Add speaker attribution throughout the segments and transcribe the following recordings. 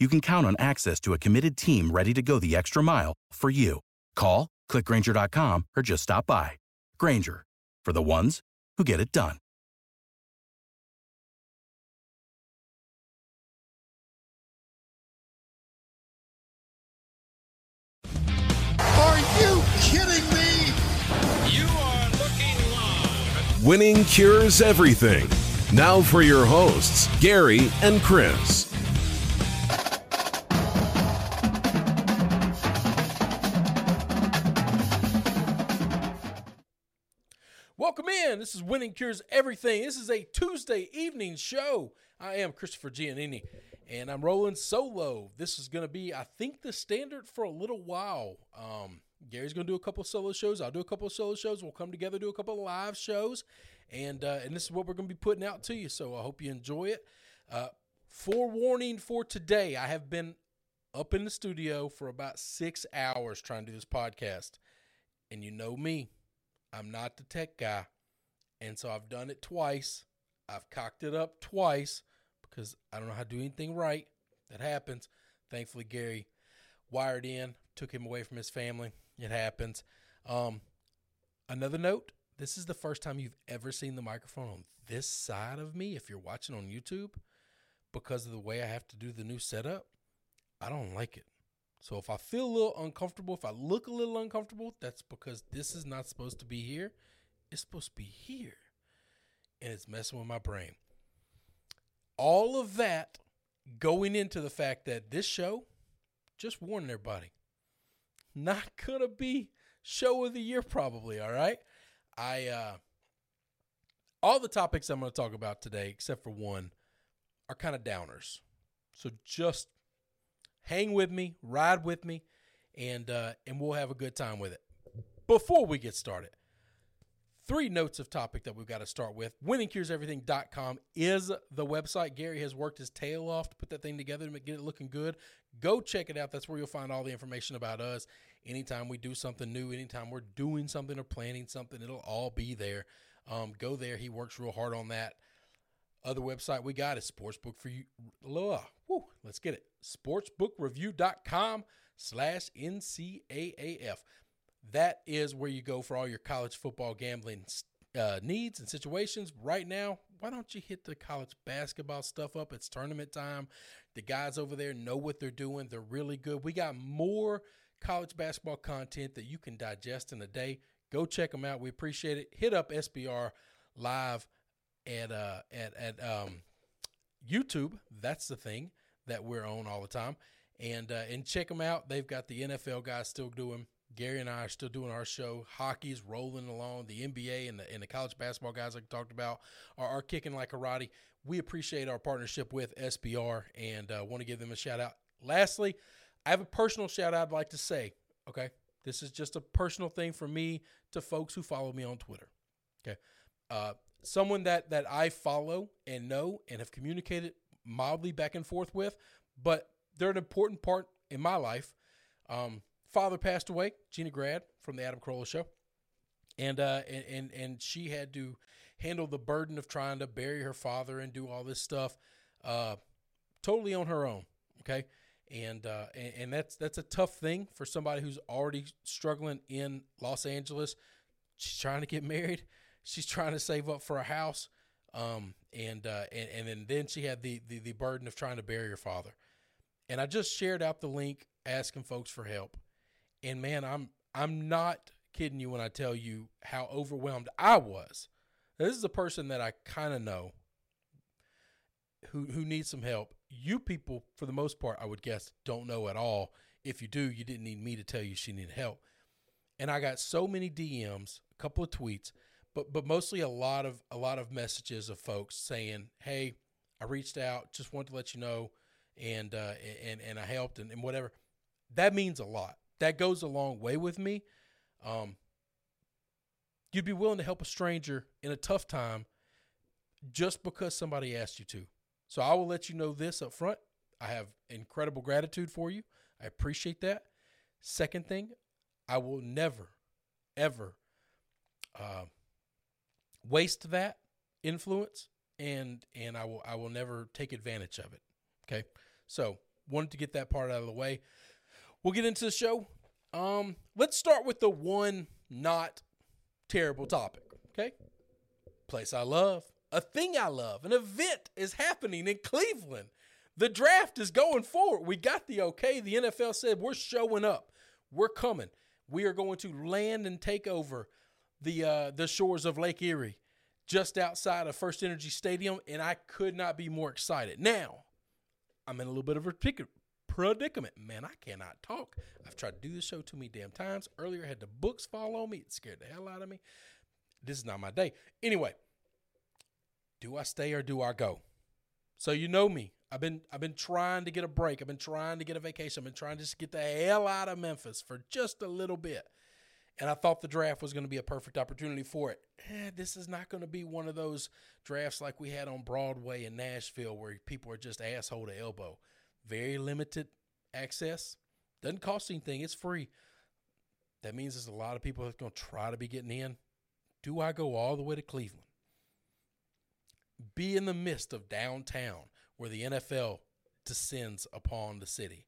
Speaker 1: you can count on access to a committed team ready to go the extra mile for you. Call, clickgranger.com, or just stop by. Grainger, for the ones who get it done.
Speaker 2: Are you kidding me?
Speaker 3: You are looking live.
Speaker 4: Winning cures everything. Now for your hosts, Gary and Chris.
Speaker 3: Welcome in. This is Winning Cures Everything. This is a Tuesday evening show. I am Christopher Giannini, and I'm rolling solo. This is going to be, I think, the standard for a little while. Um, Gary's going to do a couple solo shows. I'll do a couple solo shows. We'll come together, do a couple live shows, and uh, and this is what we're going to be putting out to you. So I hope you enjoy it. Uh, forewarning for today, I have been up in the studio for about six hours trying to do this podcast, and you know me. I'm not the tech guy. And so I've done it twice. I've cocked it up twice because I don't know how to do anything right. That happens. Thankfully, Gary wired in, took him away from his family. It happens. Um, another note this is the first time you've ever seen the microphone on this side of me if you're watching on YouTube because of the way I have to do the new setup. I don't like it. So if I feel a little uncomfortable, if I look a little uncomfortable, that's because this is not supposed to be here. It's supposed to be here. And it's messing with my brain. All of that going into the fact that this show, just warning everybody, not gonna be show of the year probably, all right? I uh all the topics I'm gonna talk about today, except for one, are kind of downers. So just hang with me, ride with me, and uh, and we'll have a good time with it. Before we get started, three notes of topic that we've got to start with. WinningCuresEverything.com is the website. Gary has worked his tail off to put that thing together to get it looking good. Go check it out. That's where you'll find all the information about us. Anytime we do something new, anytime we're doing something or planning something, it'll all be there. Um, go there. He works real hard on that. Other website we got is Sportsbook for you. Woo, let's get it. Sportsbookreview.com slash NCAAF. That is where you go for all your college football gambling uh, needs and situations. Right now, why don't you hit the college basketball stuff up? It's tournament time. The guys over there know what they're doing. They're really good. We got more college basketball content that you can digest in a day. Go check them out. We appreciate it. Hit up SBR Live at uh at at um YouTube. That's the thing that we're on all the time. And uh, and check them out. They've got the NFL guys still doing. Gary and I are still doing our show. Hockey's rolling along. The NBA and the, and the college basketball guys I talked about are, are kicking like karate. We appreciate our partnership with SBR and uh, want to give them a shout out. Lastly, I have a personal shout out I'd like to say. Okay, this is just a personal thing for me to folks who follow me on Twitter. Okay, uh, someone that that I follow and know and have communicated mildly back and forth with, but they're an important part in my life. Um, father passed away, Gina Grad from the Adam Carolla Show, and uh, and and and she had to handle the burden of trying to bury her father and do all this stuff, uh, totally on her own. Okay, and uh, and, and that's that's a tough thing for somebody who's already struggling in Los Angeles. She's trying to get married. She's trying to save up for a house, um, and, uh, and and then then she had the, the the burden of trying to bury her father. And I just shared out the link asking folks for help. And man, I'm I'm not kidding you when I tell you how overwhelmed I was. This is a person that I kind of know who who needs some help. You people, for the most part, I would guess, don't know at all. If you do, you didn't need me to tell you she needed help. And I got so many DMs, a couple of tweets, but but mostly a lot of a lot of messages of folks saying, "Hey, I reached out, just wanted to let you know, and uh, and and I helped and, and whatever." That means a lot. That goes a long way with me. Um, you'd be willing to help a stranger in a tough time just because somebody asked you to. So I will let you know this up front. I have incredible gratitude for you. I appreciate that. Second thing, I will never, ever uh, waste that influence, and and I will I will never take advantage of it. Okay, so wanted to get that part out of the way. We'll get into the show. Um, let's start with the one not terrible topic. Okay, place I love, a thing I love, an event is happening in Cleveland. The draft is going forward. We got the okay. The NFL said we're showing up. We're coming. We are going to land and take over the uh, the shores of Lake Erie, just outside of First Energy Stadium, and I could not be more excited. Now, I'm in a little bit of a predicament. Man, I cannot talk. I've tried to do the show too many damn times. Earlier, I had the books fall on me. It scared the hell out of me. This is not my day. Anyway, do I stay or do I go? So you know me. I've been I've been trying to get a break. I've been trying to get a vacation. I've been trying to just get the hell out of Memphis for just a little bit. And I thought the draft was going to be a perfect opportunity for it. Eh, this is not going to be one of those drafts like we had on Broadway in Nashville where people are just asshole to elbow. Very limited access. Doesn't cost anything. It's free. That means there's a lot of people that's going to try to be getting in. Do I go all the way to Cleveland? Be in the midst of downtown where the NFL descends upon the city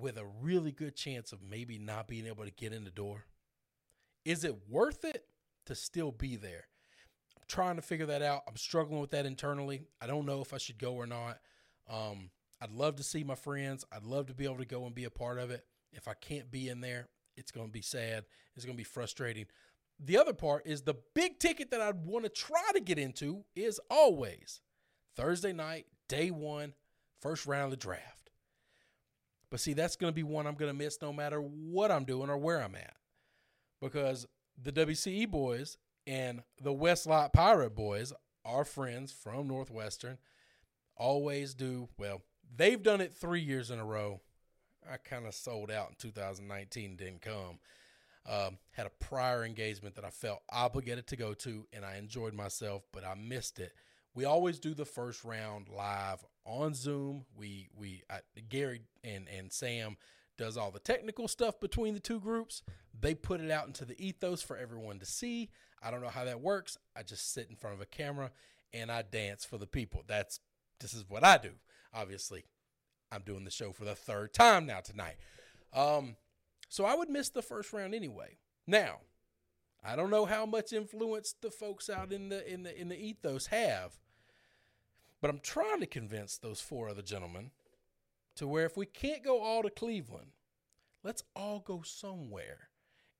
Speaker 3: with a really good chance of maybe not being able to get in the door? Is it worth it to still be there? I'm trying to figure that out. I'm struggling with that internally. I don't know if I should go or not. Um, I'd love to see my friends. I'd love to be able to go and be a part of it. If I can't be in there, it's going to be sad. It's going to be frustrating. The other part is the big ticket that I'd want to try to get into is always Thursday night, day one, first round of the draft. But see, that's going to be one I'm going to miss no matter what I'm doing or where I'm at. Because the WCE boys and the Westlot Pirate boys are friends from Northwestern always do well. They've done it three years in a row. I kind of sold out in 2019, didn't come. Um, had a prior engagement that I felt obligated to go to, and I enjoyed myself, but I missed it. We always do the first round live on Zoom. We we I, Gary and and Sam does all the technical stuff between the two groups. They put it out into the ethos for everyone to see. I don't know how that works. I just sit in front of a camera and I dance for the people. That's this is what I do. Obviously, I'm doing the show for the third time now tonight. Um, so I would miss the first round anyway. Now, I don't know how much influence the folks out in the in the in the ethos have, but I'm trying to convince those four other gentlemen to where if we can't go all to Cleveland, let's all go somewhere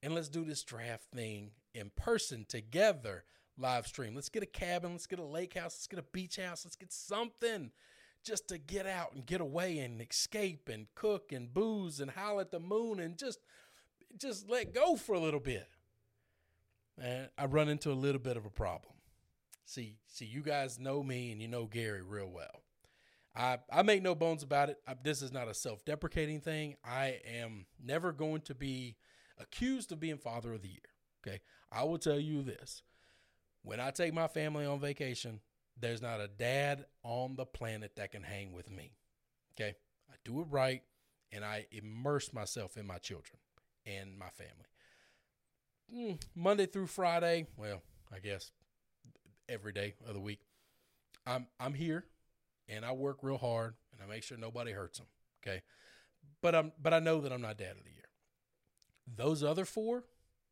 Speaker 3: and let's do this draft thing in person together live stream. Let's get a cabin, let's get a lake house, let's get a beach house, let's get something just to get out and get away and escape and cook and booze and howl at the moon and just just let go for a little bit. And I run into a little bit of a problem. See, see, you guys know me and you know Gary real well. I I make no bones about it. I, this is not a self-deprecating thing. I am never going to be accused of being father of the year. Okay, I will tell you this: when I take my family on vacation, there's not a dad on the planet that can hang with me. Okay. I do it right and I immerse myself in my children and my family. Mm, Monday through Friday, well, I guess every day of the week, I'm I'm here and I work real hard and I make sure nobody hurts them. Okay, but I'm but I know that I'm not dad of the year. Those other four,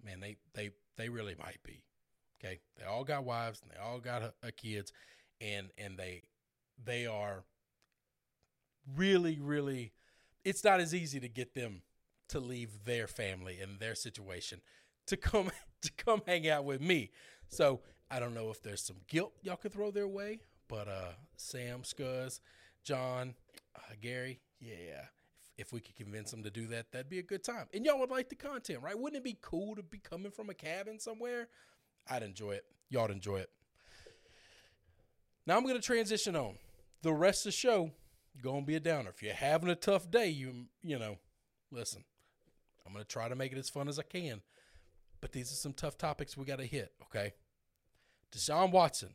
Speaker 3: man, they they they really might be. Okay, they all got wives and they all got uh, uh, kids, and and they they are really really. It's not as easy to get them to leave their family and their situation to come to come hang out with me. So I don't know if there's some guilt y'all could throw their way, but uh, Sam, Scuzz, John, uh, Gary, yeah. If, if we could convince them to do that, that'd be a good time. And y'all would like the content, right? Wouldn't it be cool to be coming from a cabin somewhere? I'd enjoy it. Y'all'd enjoy it. Now I'm going to transition on. The rest of the show going to be a downer. If you're having a tough day, you you know, listen. I'm going to try to make it as fun as I can. But these are some tough topics we got to hit, okay? Deshaun Watson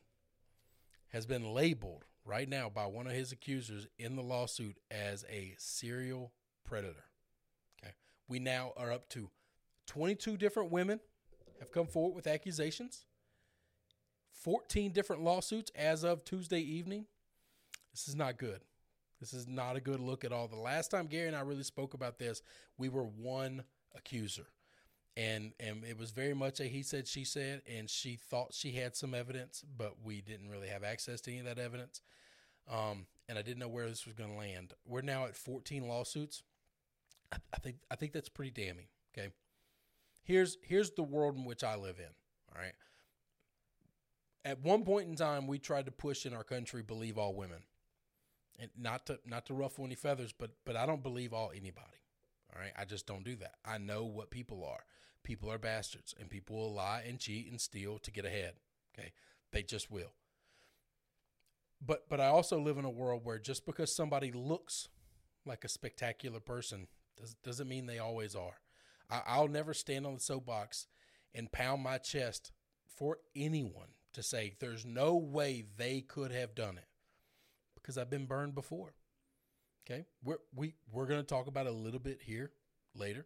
Speaker 3: has been labeled right now by one of his accusers in the lawsuit as a serial predator. Okay. We now are up to 22 different women have come forward with accusations. 14 different lawsuits as of Tuesday evening. This is not good. This is not a good look at all. The last time Gary and I really spoke about this, we were one accuser. And and it was very much a he said she said and she thought she had some evidence, but we didn't really have access to any of that evidence. Um, and I didn't know where this was going to land. We're now at 14 lawsuits. I, I think I think that's pretty damning, okay? Here's here's the world in which I live in, all right? At one point in time, we tried to push in our country believe all women and not to not to ruffle any feathers, but but I don't believe all anybody. All right, I just don't do that. I know what people are. People are bastards, and people will lie and cheat and steal to get ahead. Okay, they just will. But but I also live in a world where just because somebody looks like a spectacular person does, doesn't mean they always are. I, I'll never stand on the soapbox and pound my chest for anyone to say there's no way they could have done it because I've been burned before. Okay, we're we we're gonna talk about it a little bit here later,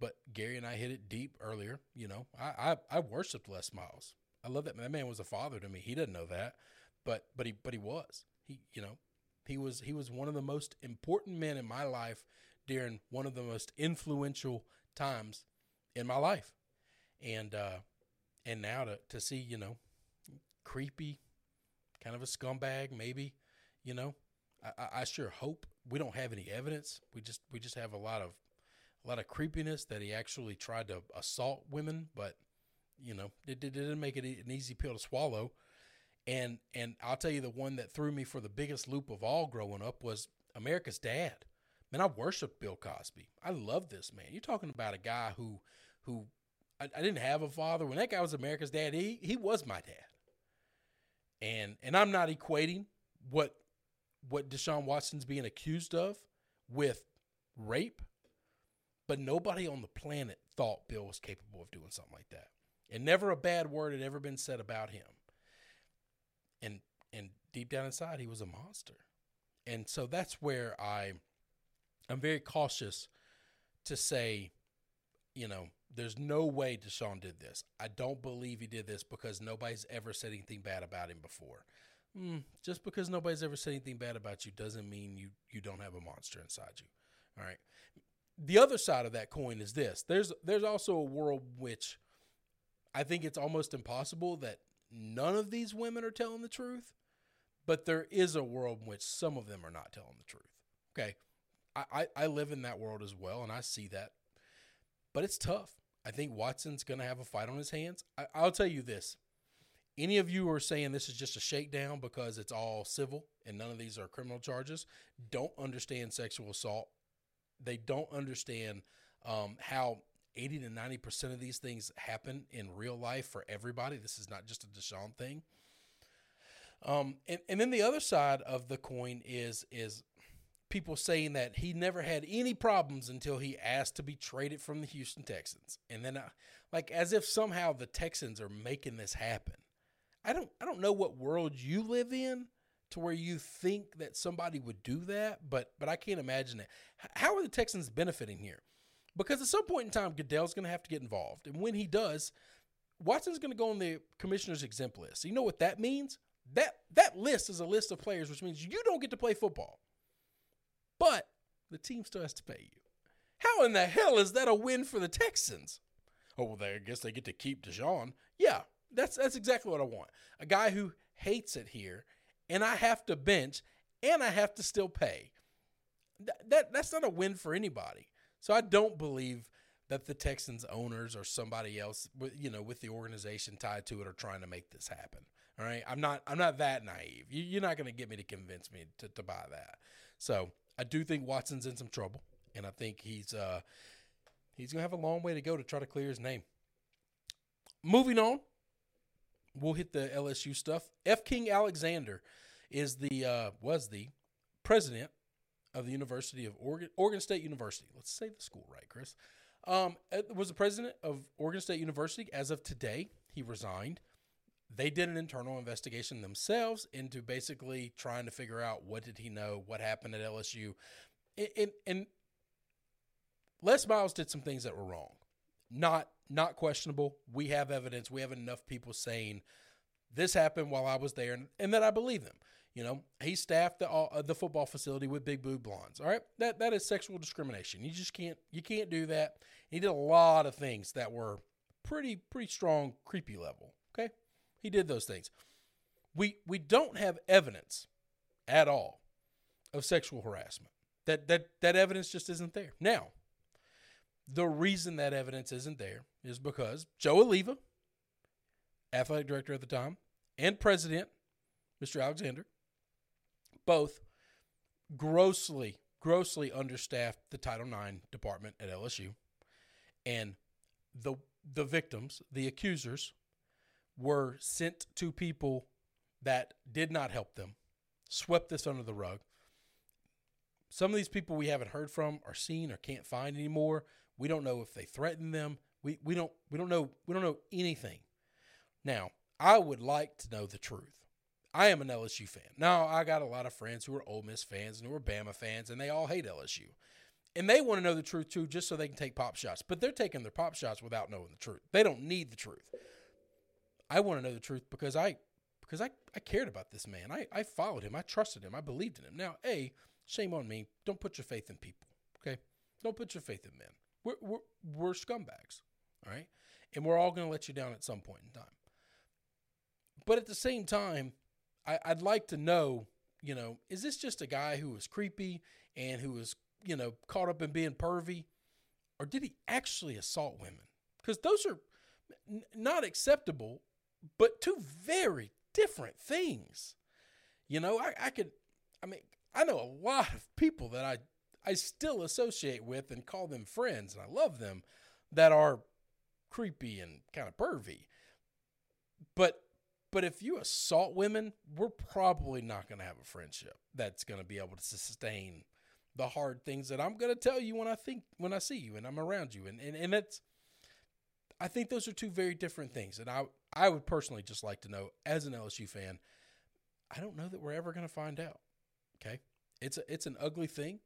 Speaker 3: but Gary and I hit it deep earlier. You know, I I, I worshipped Les Miles. I love that that man was a father to me. He doesn't know that, but but he but he was. He you know he was he was one of the most important men in my life during one of the most influential times in my life, and uh, and now to to see you know creepy, kind of a scumbag maybe, you know, I, I sure hope we don't have any evidence. We just we just have a lot of a lot of creepiness that he actually tried to assault women, but you know it, it didn't make it an easy pill to swallow. And and I'll tell you the one that threw me for the biggest loop of all growing up was America's Dad. Man, I worshiped Bill Cosby. I love this man. You're talking about a guy who who I, I didn't have a father when that guy was America's dad. He he was my dad. And and I'm not equating what what Deshaun Watson's being accused of with rape, but nobody on the planet thought Bill was capable of doing something like that. And never a bad word had ever been said about him. And and deep down inside he was a monster. And so that's where I I'm very cautious to say, you know, there's no way Deshaun did this. I don't believe he did this because nobody's ever said anything bad about him before mm, just because nobody's ever said anything bad about you doesn't mean you you don't have a monster inside you. All right. The other side of that coin is this. There's there's also a world which I think it's almost impossible that none of these women are telling the truth, but there is a world in which some of them are not telling the truth. Okay. I, I, I live in that world as well, and I see that. But it's tough. I think Watson's to have a fight on his hands. I, I'll tell you this any of you who are saying this is just a shakedown because it's all civil and none of these are criminal charges, don't understand sexual assault. They don't understand um, how 80 to 90% of these things happen in real life for everybody. This is not just a Deshaun thing. Um, and, and then the other side of the coin is is people saying that he never had any problems until he asked to be traded from the Houston Texans. And then, uh, like, as if somehow the Texans are making this happen. I don't I don't know what world you live in to where you think that somebody would do that, but but I can't imagine it. How are the Texans benefiting here? Because at some point in time, Goodell's going to have to get involved, and when he does, Watson's going to go on the commissioner's exempt list. You know what that means? That that list is a list of players, which means you don't get to play football. But the team still has to pay you. How in the hell is that a win for the Texans? Oh, well, they, I guess they get to keep Deshaun. Yeah, that's that's exactly what I want. A guy who hates it here, and I have to bench, and I have to still pay. That, that that's not a win for anybody. So I don't believe that the Texans owners or somebody else, you know, with the organization tied to it, are trying to make this happen. All right, I'm not I'm not that naive. You, are not going to get me to convince me to, to buy that. So I do think Watson's in some trouble, and I think he's uh he's going to have a long way to go to try to clear his name. Moving on, we'll hit the LSU stuff. F. King Alexander is the uh, was the president of the University of Oregon, Oregon State University. Let's say the school right, Chris. Um, uh, was the president of Oregon State University as of today. He resigned. They did an internal investigation themselves into basically trying to figure out what did he know, what happened at LSU, and, and, and Les Miles did some things that were wrong. Not not questionable. We have evidence. We have enough people saying this happened while I was there, and, and that I believe them. You know, he staffed the uh, the football facility with big boob blondes. All right, that that is sexual discrimination. You just can't you can't do that. He did a lot of things that were pretty pretty strong creepy level. Okay, he did those things. We we don't have evidence at all of sexual harassment. That that that evidence just isn't there. Now, the reason that evidence isn't there is because Joe Alleva, athletic director at the time, and president, Mr. Alexander, both grossly, grossly understaffed the Title IX department at LSU. And the the victims, the accusers, were sent to people that did not help them, swept this under the rug. Some of these people we haven't heard from or seen or can't find anymore. We don't know if they threatened them. We we don't we don't know we don't know anything. Now, I would like to know the truth. I am an LSU fan. Now, I got a lot of friends who are Ole Miss fans and who are Bama fans, and they all hate LSU. And they want to know the truth too, just so they can take pop shots. But they're taking their pop shots without knowing the truth. They don't need the truth. I want to know the truth because I because I, I cared about this man. I, I followed him. I trusted him. I believed in him. Now, A, shame on me. Don't put your faith in people. Okay? Don't put your faith in men. We're, we're, we're scumbags. All right? And we're all going to let you down at some point in time. But at the same time, I, I'd like to know, you know, is this just a guy who was creepy and who was, you know, caught up in being pervy? Or did he actually assault women? Because those are n- not acceptable, but two very different things. You know, I, I could, I mean, I know a lot of people that I, I still associate with and call them friends, and I love them that are creepy and kind of pervy. But but if you assault women, we're probably not going to have a friendship that's going to be able to sustain the hard things that I'm going to tell you when I think when I see you and I'm around you. And and and that's I think those are two very different things. And I I would personally just like to know as an LSU fan, I don't know that we're ever going to find out. Okay? It's a, it's an ugly thing.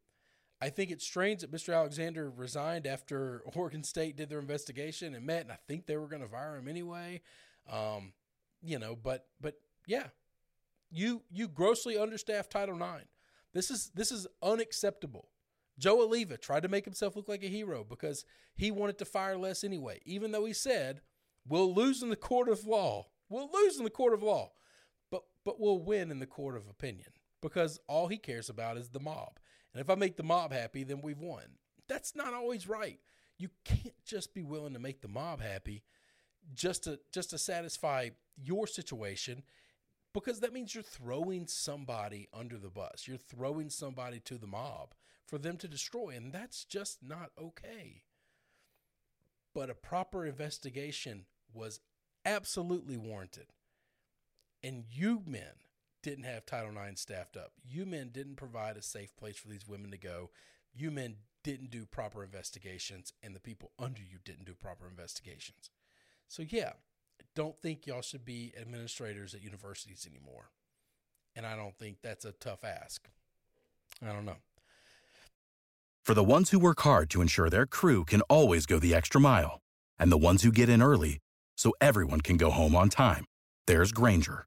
Speaker 3: I think it's strange that Mr. Alexander resigned after Oregon State did their investigation and met, and I think they were going to fire him anyway. Um, you know, but but yeah, you you grossly understaffed Title IX. This is this is unacceptable. Joe Alleva tried to make himself look like a hero because he wanted to fire Les anyway, even though he said, We'll lose in the court of law. We'll lose in the court of law. But but we'll win in the court of opinion. Because all he cares about is the mob. And if I make the mob happy, then we've won. That's not always right. You can't just be willing to make the mob happy just to just to satisfy your situation because that means you're throwing somebody under the bus. You're throwing somebody to the mob for them to destroy, and that's just not okay. But a proper investigation was absolutely warranted. And you men didn't have Title IX staffed up. You men didn't provide a safe place for these women to go. You men didn't do proper investigations, and the people under you didn't do proper investigations. So, yeah, I don't think y'all should be administrators at universities anymore. And I don't think that's a tough ask. I don't know.
Speaker 1: For the ones who work hard to ensure their crew can always go the extra mile, and the ones who get in early so everyone can go home on time, there's Grainger,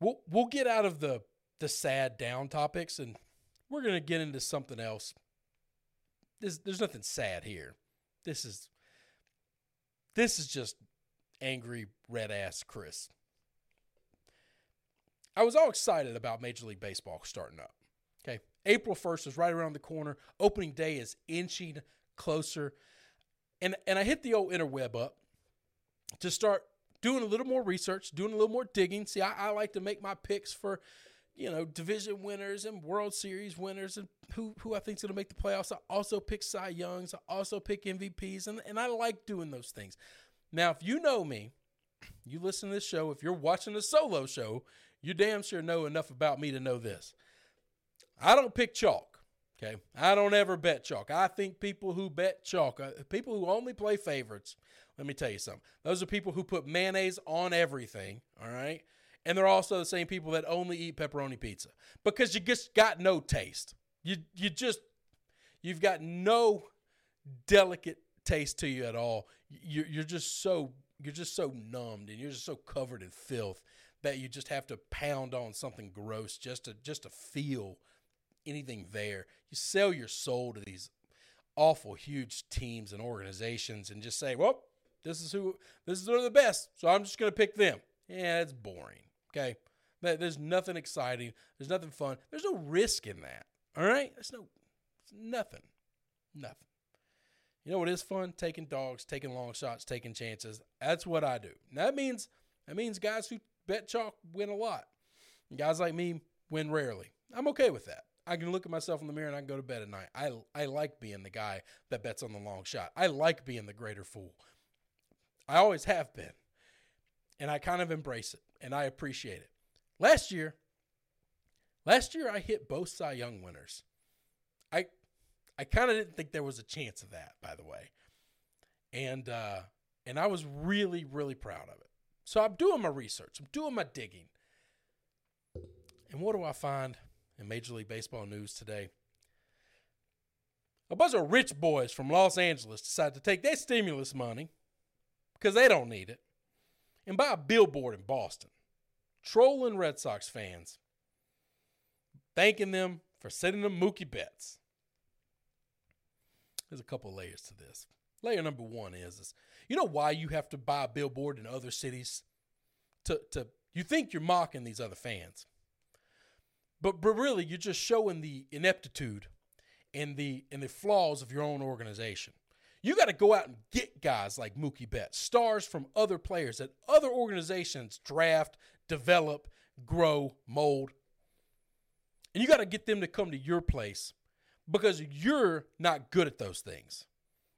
Speaker 3: We'll we'll get out of the the sad down topics and we're gonna get into something else. There's there's nothing sad here. This is this is just angry red ass Chris. I was all excited about Major League Baseball starting up. Okay. April 1st is right around the corner. Opening day is inching closer. And and I hit the old interweb up to start doing a little more research, doing a little more digging. See, I, I like to make my picks for, you know, division winners and World Series winners and who who I think is going to make the playoffs. I also pick Cy Youngs. I also pick MVPs, and, and I like doing those things. Now, if you know me, you listen to this show, if you're watching the solo show, you damn sure know enough about me to know this. I don't pick chalk. Okay. I don't ever bet chalk. I think people who bet chalk, uh, people who only play favorites, let me tell you something. Those are people who put mayonnaise on everything, all right? And they're also the same people that only eat pepperoni pizza because you just got no taste. You you just you've got no delicate taste to you at all. You're you're just so you're just so numbed and you're just so covered in filth that you just have to pound on something gross just to just to feel anything there. You sell your soul to these awful huge teams and organizations and just say, "Well, this is who this is who are the best, so I'm just to pick them. Yeah, it's boring. Okay, there's nothing exciting. There's nothing fun. There's no risk in that. All right, there's no nothing, nothing. You know what is fun? Taking dogs, taking long shots, taking chances. That's what I do. And that means that means guys who bet chalk win a lot. And guys like me win rarely. I'm okay with that. I can look at myself in the mirror and I can go to bed at night. I I like being the guy that bets on the long shot. I like being the greater fool. I always have been. And I kind of embrace it and I appreciate it. Last year, last year I hit both Cy Young winners. I I kind of didn't think there was a chance of that, by the way. And uh and I was really, really proud of it. So I'm doing my research, I'm doing my digging. And what do I find in Major League Baseball news today? A bunch of rich boys from Los Angeles decided to take their stimulus money because they don't need it, and buy a billboard in Boston, trolling Red Sox fans, thanking them for sending them Mookie Betts. There's a couple layers to this. Layer number one is, is you know why you have to buy a billboard in other cities? To to you think you're mocking these other fans. But but really you're just showing the ineptitude and the and the flaws of your own organization. You got to go out and get guys like Mookie Betts, stars from other players that other organizations draft, develop, grow, mold. And you got to get them to come to your place because you're not good at those things.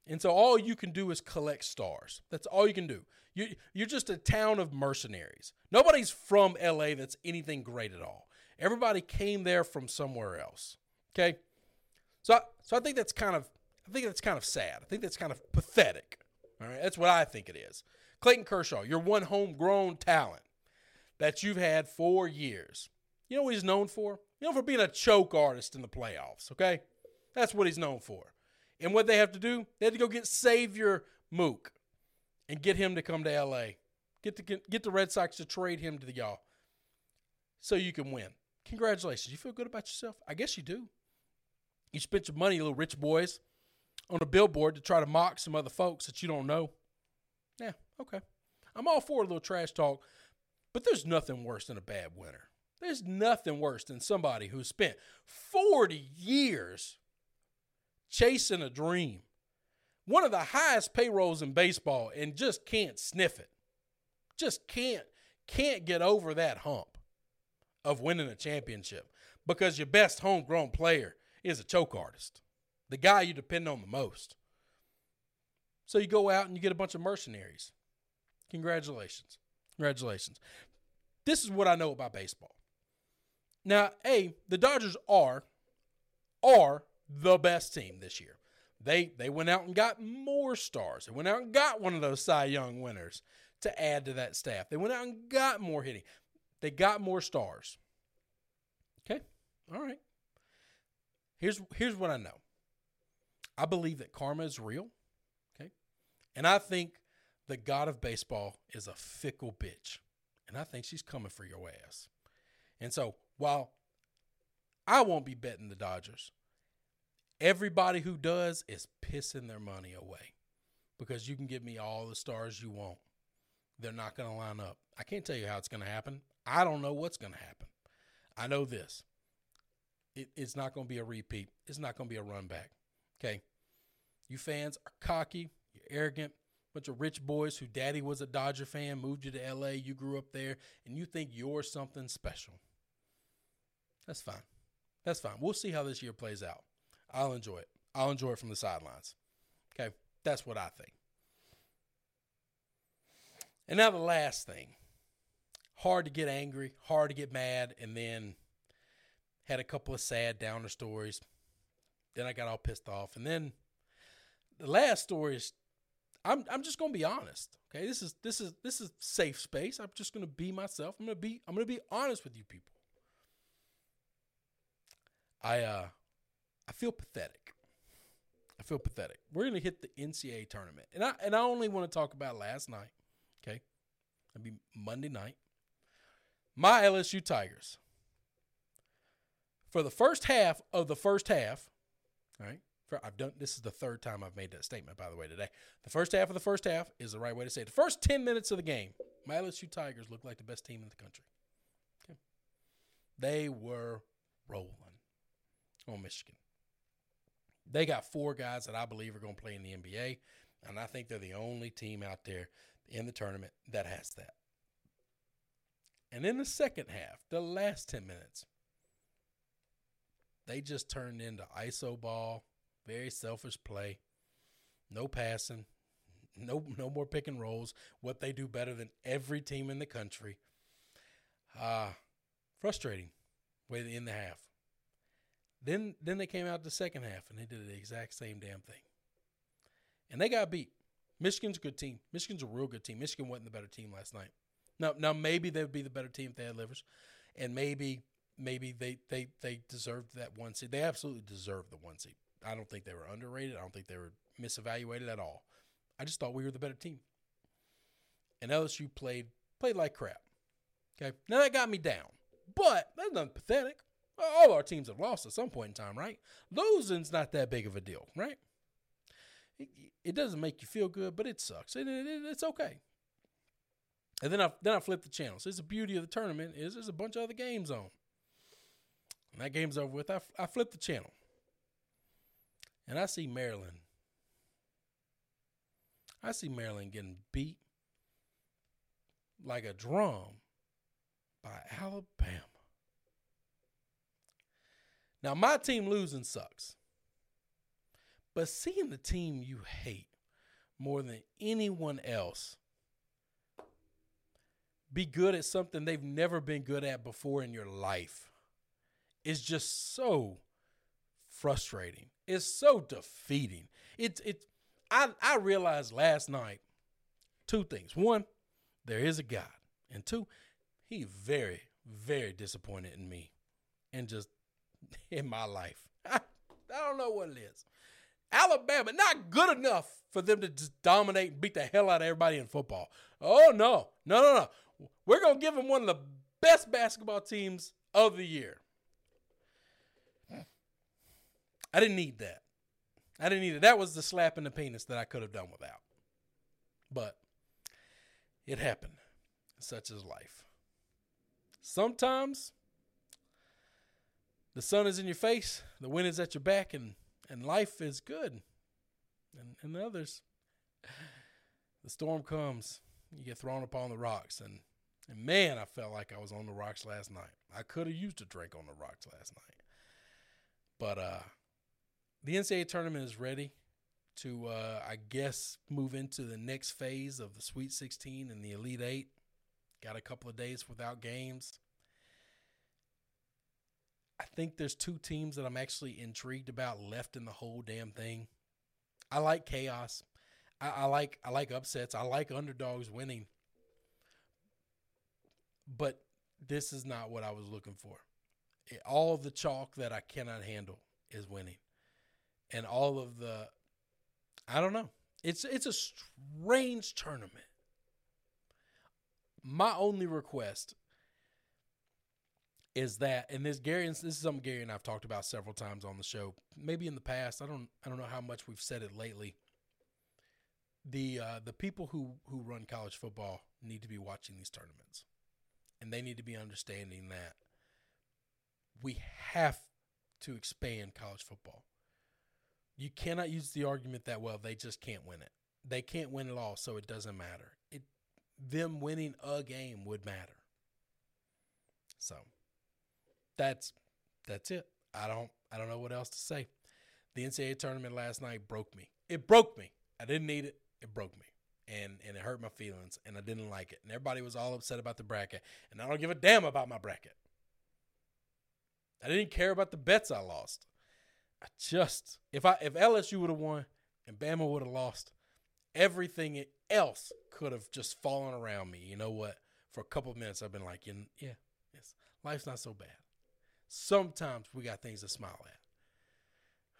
Speaker 3: And so all you can do is collect stars. That's all you can do. You, you're just a town of mercenaries. Nobody's from LA that's anything great at all. Everybody came there from somewhere else. Okay? So, so I think that's kind of I think that's kind of sad. I think that's kind of pathetic. All right, that's what I think it is. Clayton Kershaw, you're one homegrown talent that you've had for years. You know what he's known for? You know, for being a choke artist in the playoffs, okay? That's what he's known for. And what they have to do, they have to go get Savior Mook and get him to come to LA. Get the get the Red Sox to trade him to the y'all so you can win. Congratulations. You feel good about yourself? I guess you do. You spent your money, little rich boys on a billboard to try to mock some other folks that you don't know. Yeah, okay. I'm all for a little trash talk, but there's nothing worse than a bad winner. There's nothing worse than somebody who spent 40 years chasing a dream, one of the highest payrolls in baseball, and just can't sniff it. Just can't can't get over that hump of winning a championship because your best homegrown player is a choke artist, the guy you depend on the most. So you go out and you get a bunch of mercenaries. Congratulations. Congratulations. This is what I know about baseball. Now, A, the Dodgers are are the best team this year. They they went out and got more stars. They went out and got one of those Cy Young winners to add to that staff. They went out and got more hitting. They got more stars. Okay? All right. Here's here's what I know. I believe that karma is real. Okay? And I think the god of baseball is a fickle bitch. And I think she's coming for your ass. And so while I won't be betting the Dodgers, everybody who does is pissing their money away because you can give me all the stars you want. They're not going to line up. I can't tell you how it's going to happen. I don't know what's going to happen. I know this. It, it's not going to be a repeat. It's not going to be a run back. Okay. You fans are cocky. You're arrogant. Bunch of rich boys who daddy was a Dodger fan, moved you to LA, you grew up there, and you think you're something special. That's fine. That's fine. We'll see how this year plays out. I'll enjoy it. I'll enjoy it from the sidelines. Okay. That's what I think. And now the last thing. Hard to get angry, hard to get mad, and then had a couple of sad downer stories. Then I got all pissed off. And then the last story is I'm I'm just gonna be honest. Okay. This is this is this is safe space. I'm just gonna be myself. I'm gonna be I'm gonna be honest with you people. I uh I feel pathetic. I feel pathetic. We're gonna hit the NCAA tournament. And I and I only want to talk about last night. Okay. It'll be Monday night my LSU Tigers. For the first half of the first half, right, for, I've done this is the third time I've made that statement, by the way, today. The first half of the first half is the right way to say it. The first 10 minutes of the game, my LSU Tigers looked like the best team in the country. Okay. They were rolling on Michigan. They got four guys that I believe are going to play in the NBA, and I think they're the only team out there in the tournament that has that. And in the second half, the last 10 minutes, they just turned into ISO ball, very selfish play, no passing, no no more pick and rolls. What they do better than every team in the country. Uh frustrating way in the half. Then then they came out the second half and they did the exact same damn thing. And they got beat. Michigan's a good team. Michigan's a real good team. Michigan wasn't the better team last night. Now, now maybe they would be the better team if they had Livers, and maybe maybe they they they deserved that one seed. They absolutely deserved the one seed. I don't think they were underrated. I don't think they were misevaluated at all. I just thought we were the better team. And LSU played played like crap. Okay, now that got me down, but that's nothing pathetic. All our teams have lost at some point in time, right? Losing's not that big of a deal, right? It, it doesn't make you feel good, but it sucks. It, it, it's okay. And then I then I flip the channel. So It's the beauty of the tournament is there's a bunch of other games on. When that game's over with, I, I flip the channel. And I see Maryland. I see Maryland getting beat like a drum by Alabama. Now, my team losing sucks. But seeing the team you hate more than anyone else be good at something they've never been good at before in your life is just so frustrating. It's so defeating. It's it I I realized last night two things. One, there is a God. And two, he very, very disappointed in me and just in my life. I, I don't know what it is. Alabama, not good enough for them to just dominate and beat the hell out of everybody in football. Oh no, no, no, no. We're going to give them one of the best basketball teams of the year. I didn't need that. I didn't need it. That was the slap in the penis that I could have done without. But it happened. Such is life. Sometimes the sun is in your face, the wind is at your back, and, and life is good. And, and others, the storm comes, you get thrown upon the rocks, and And man, I felt like I was on the rocks last night. I could have used a drink on the rocks last night. But uh the NCAA tournament is ready to uh I guess move into the next phase of the Sweet 16 and the Elite 8. Got a couple of days without games. I think there's two teams that I'm actually intrigued about left in the whole damn thing. I like chaos. I, I like I like upsets. I like underdogs winning. But this is not what I was looking for. All of the chalk that I cannot handle is winning, and all of the I don't know. It's it's a strange tournament. My only request is that, and this Gary, and this is something Gary and I've talked about several times on the show. Maybe in the past, I don't, I don't know how much we've said it lately. The uh, the people who who run college football need to be watching these tournaments, and they need to be understanding that we have to expand college football. You cannot use the argument that well they just can't win it. They can't win it all, so it doesn't matter. It them winning a game would matter. So that's that's it. I don't I don't know what else to say. The NCAA tournament last night broke me. It broke me. I didn't need it. It broke me. And and it hurt my feelings and I didn't like it. And everybody was all upset about the bracket. And I don't give a damn about my bracket. I didn't care about the bets I lost. I just if I if LSU would have won and Bama would have lost, everything else could have just fallen around me. You know what? For a couple minutes I've been like, yeah, yes, life's not so bad. Sometimes we got things to smile at.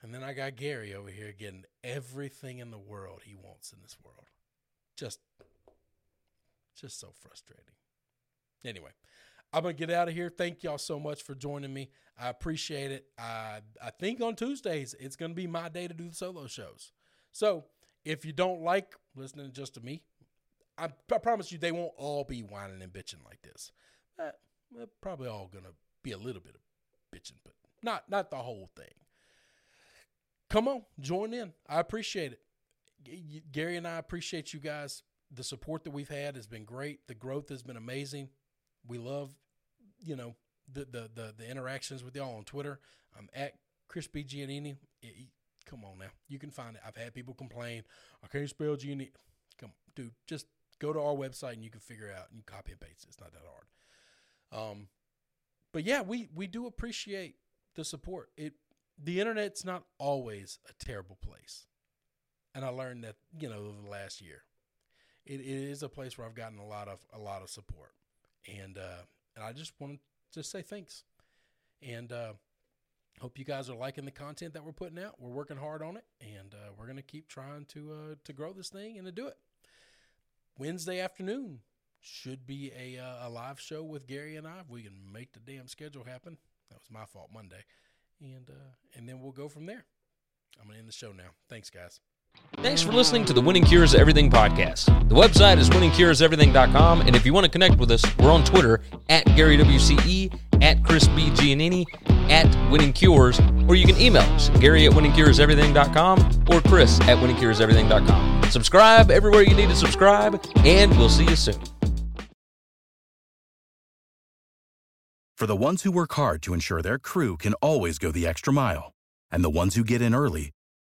Speaker 3: And then I got Gary over here getting everything in the world he wants in this world. Just just so frustrating. Anyway, I'm gonna get out of here. Thank y'all so much for joining me. I appreciate it. I I think on Tuesdays it's gonna be my day to do the solo shows. So if you don't like listening just to me, I, I promise you they won't all be whining and bitching like this. Uh, they're probably all gonna be a little bit of bitching, but not not the whole thing. Come on, join in. I appreciate it. Gary and I appreciate you guys. The support that we've had has been great. The growth has been amazing. We love, you know, the the the, the interactions with y'all on Twitter. I'm at Chris B. Giannini. Come on now, you can find it. I've had people complain, I can't spell Giannini. Come, dude, just go to our website and you can figure out and you copy and paste. It's not that hard. Um, but yeah, we we do appreciate the support. It the internet's not always a terrible place, and I learned that you know the last year, it, it is a place where I've gotten a lot of a lot of support, and uh, and I just want to say thanks, and uh, hope you guys are liking the content that we're putting out. We're working hard on it, and uh, we're gonna keep trying to uh, to grow this thing and to do it. Wednesday afternoon, should be a, uh, a live show with Gary and I. If we can make the damn schedule happen. That was my fault Monday. And, uh, and then we'll go from there. I'm to end the show now. Thanks, guys.
Speaker 5: Thanks for listening to the Winning Cures Everything podcast. The website is winningcureseverything.com, and if you want to connect with us, we're on Twitter at Gary WCE, at Chris B. Giannini, at Winning Cures, or you can email us, Gary at winningcureseverything.com or Chris at winningcureseverything.com. Subscribe everywhere you need to subscribe, and we'll see you soon.
Speaker 1: For the ones who work hard to ensure their crew can always go the extra mile, and the ones who get in early